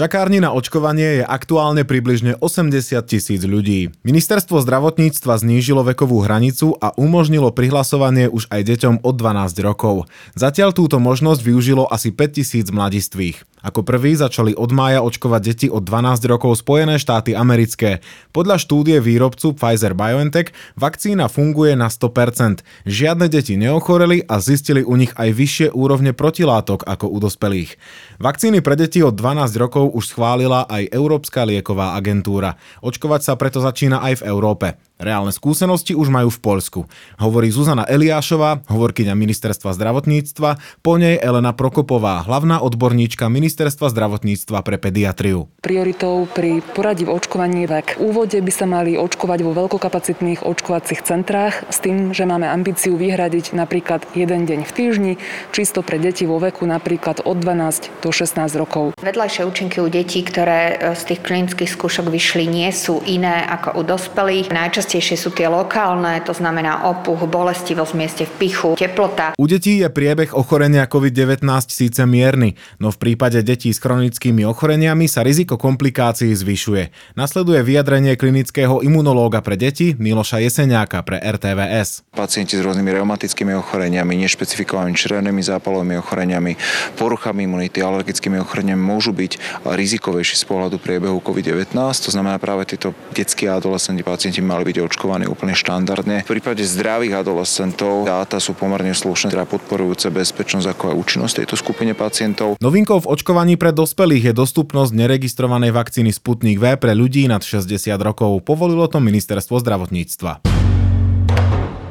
Čakárni na očkovanie je aktuálne približne 80 tisíc ľudí. Ministerstvo zdravotníctva znížilo vekovú hranicu a umožnilo prihlasovanie už aj deťom od 12 rokov. Zatiaľ túto možnosť využilo asi 5 tisíc mladistvých. Ako prvý začali od mája očkovať deti od 12 rokov Spojené štáty americké. Podľa štúdie výrobcu Pfizer-BioNTech vakcína funguje na 100%. Žiadne deti neochoreli a zistili u nich aj vyššie úrovne protilátok ako u dospelých. Vakcíny pre deti od 12 rokov už schválila aj Európska lieková agentúra. Očkovať sa preto začína aj v Európe. Reálne skúsenosti už majú v Poľsku. Hovorí Zuzana Eliášová, hovorkyňa ministerstva zdravotníctva, po nej Elena Prokopová, hlavná odborníčka ministerstva zdravotníctva pre pediatriu. Prioritou pri poradí v očkovaní vek. V úvode by sa mali očkovať vo veľkokapacitných očkovacích centrách s tým, že máme ambíciu vyhradiť napríklad jeden deň v týždni, čisto pre deti vo veku napríklad od 12 do 16 rokov. Vedľajšie účinky u detí, ktoré e, z tých klinických skúšok vyšli, nie sú iné ako u dospelých. Najčastejšie Najčastejšie sú tie lokálne, to znamená opuch, bolestivosť v mieste v pichu, teplota. U detí je priebeh ochorenia COVID-19 síce mierny, no v prípade detí s chronickými ochoreniami sa riziko komplikácií zvyšuje. Nasleduje vyjadrenie klinického imunológa pre deti Miloša Jeseniáka pre RTVS. Pacienti s rôznymi reumatickými ochoreniami, nešpecifikovanými červenými zápalovými ochoreniami, poruchami imunity, alergickými ochoreniami môžu byť rizikovejší z pohľadu priebehu COVID-19. To znamená práve tieto detskí a adolescenti pacienti mali byť očkovaní úplne štandardne. V prípade zdravých adolescentov dáta sú pomerne slušné, teda podporujúce bezpečnosť ako aj účinnosť tejto skupine pacientov. Novinkou v očkovaní pre dospelých je dostupnosť neregistrovanej vakcíny Sputnik V pre ľudí nad 60 rokov. Povolilo to ministerstvo zdravotníctva.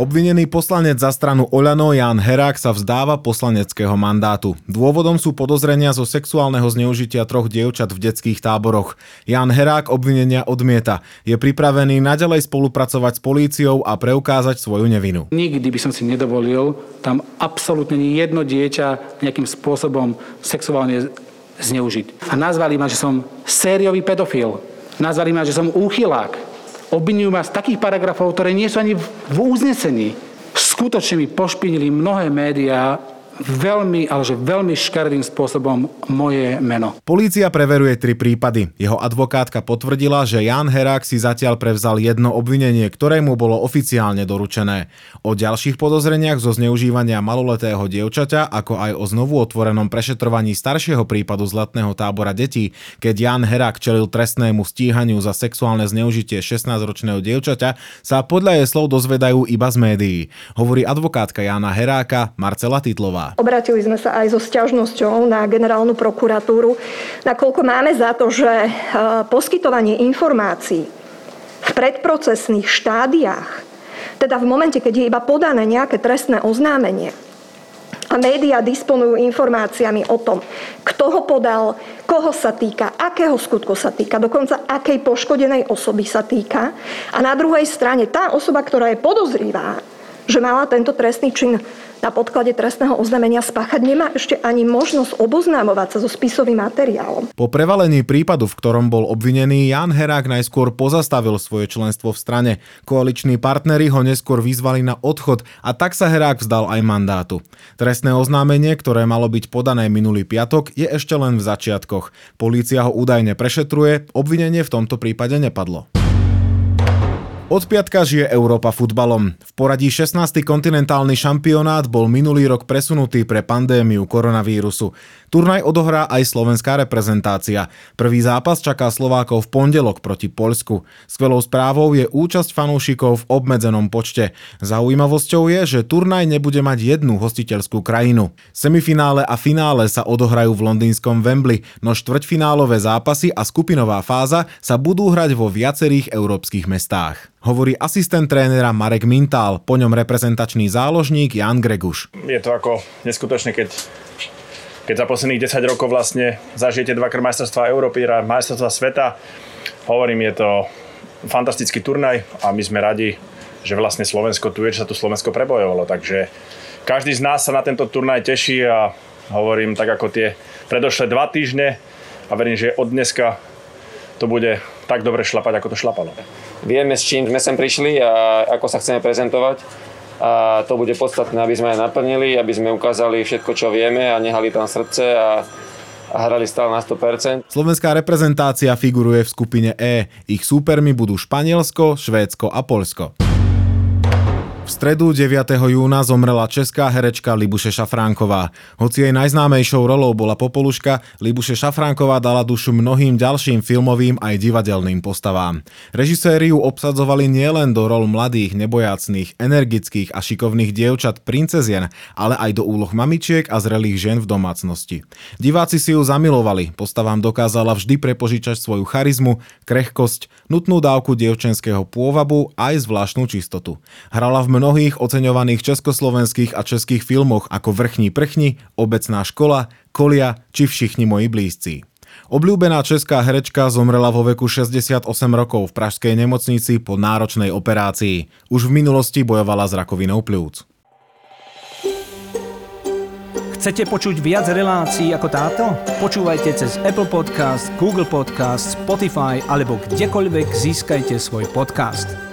Obvinený poslanec za stranu Oľano Jan Herák sa vzdáva poslaneckého mandátu. Dôvodom sú podozrenia zo sexuálneho zneužitia troch dievčat v detských táboroch. Jan Herák obvinenia odmieta. Je pripravený naďalej spolupracovať s políciou a preukázať svoju nevinu. Nikdy by som si nedovolil tam absolútne jedno dieťa nejakým spôsobom sexuálne zneužiť. A nazvali ma, že som sériový pedofil. Nazvali ma, že som úchylák Obvinujú ma z takých paragrafov, ktoré nie sú ani v uznesení. Skutočne mi pošpinili mnohé médiá veľmi, ale že veľmi škaredým spôsobom moje meno. Polícia preveruje tri prípady. Jeho advokátka potvrdila, že Jan Herák si zatiaľ prevzal jedno obvinenie, ktoré mu bolo oficiálne doručené. O ďalších podozreniach zo zneužívania maloletého dievčaťa, ako aj o znovu otvorenom prešetrovaní staršieho prípadu zlatného tábora detí, keď Jan Herák čelil trestnému stíhaniu za sexuálne zneužitie 16-ročného dievčaťa, sa podľa jej slov dozvedajú iba z médií. Hovorí advokátka Jana Heráka Marcela Titlová. Obratili sme sa aj so sťažnosťou na generálnu prokuratúru, nakoľko máme za to, že e, poskytovanie informácií v predprocesných štádiách, teda v momente, keď je iba podané nejaké trestné oznámenie, a médiá disponujú informáciami o tom, kto ho podal, koho sa týka, akého skutku sa týka, dokonca akej poškodenej osoby sa týka. A na druhej strane tá osoba, ktorá je podozrivá, že mala tento trestný čin na podklade trestného oznámenia spáchať, nemá ešte ani možnosť oboznámovať sa so spisovým materiálom. Po prevalení prípadu, v ktorom bol obvinený, Jan Herák najskôr pozastavil svoje členstvo v strane. Koaliční partnery ho neskôr vyzvali na odchod a tak sa Herák vzdal aj mandátu. Trestné oznámenie, ktoré malo byť podané minulý piatok, je ešte len v začiatkoch. Polícia ho údajne prešetruje, obvinenie v tomto prípade nepadlo. Od piatka žije Európa futbalom. V poradí 16. kontinentálny šampionát bol minulý rok presunutý pre pandémiu koronavírusu. Turnaj odohrá aj slovenská reprezentácia. Prvý zápas čaká Slovákov v pondelok proti Poľsku. Skvelou správou je účasť fanúšikov v obmedzenom počte. Zaujímavosťou je, že turnaj nebude mať jednu hostiteľskú krajinu. Semifinále a finále sa odohrajú v londýnskom Wembley, no štvrťfinálové zápasy a skupinová fáza sa budú hrať vo viacerých európskych mestách hovorí asistent trénera Marek Mintál, po ňom reprezentačný záložník Jan Greguš. Je to ako neskutočné, keď, keď za posledných 10 rokov vlastne zažijete dvakrát majstrovstvá Európy majstrovstvá sveta. Hovorím, je to fantastický turnaj a my sme radi, že vlastne Slovensko tu je, že sa tu Slovensko prebojovalo. Takže každý z nás sa na tento turnaj teší a hovorím tak ako tie predošlé dva týždne a verím, že od dneska to bude tak dobre šlapať, ako to šlapalo. Vieme, s čím sme sem prišli a ako sa chceme prezentovať. A to bude podstatné, aby sme aj naplnili, aby sme ukázali všetko, čo vieme a nehali tam srdce a, a hrali stále na 100%. Slovenská reprezentácia figuruje v skupine E. Ich súpermi budú Španielsko, Švédsko a Poľsko. V stredu 9. júna zomrela česká herečka Libuše Šafránková. Hoci jej najznámejšou rolou bola Popoluška, Libuše Šafránková dala dušu mnohým ďalším filmovým aj divadelným postavám. Režisériu obsadzovali nielen do rol mladých, nebojacných, energických a šikovných dievčat princezien, ale aj do úloh mamičiek a zrelých žien v domácnosti. Diváci si ju zamilovali, postavám dokázala vždy prepožičať svoju charizmu, krehkosť, nutnú dávku dievčenského pôvabu aj zvláštnu čistotu. Hrala v mnohých oceňovaných československých a českých filmoch ako Vrchní prchni, Obecná škola, Kolia či Všichni moji blízci. Obľúbená česká herečka zomrela vo veku 68 rokov v pražskej nemocnici po náročnej operácii. Už v minulosti bojovala s rakovinou pľúc. Chcete počuť viac relácií ako táto? Počúvajte cez Apple Podcast, Google Podcast, Spotify alebo kdekoľvek získajte svoj podcast.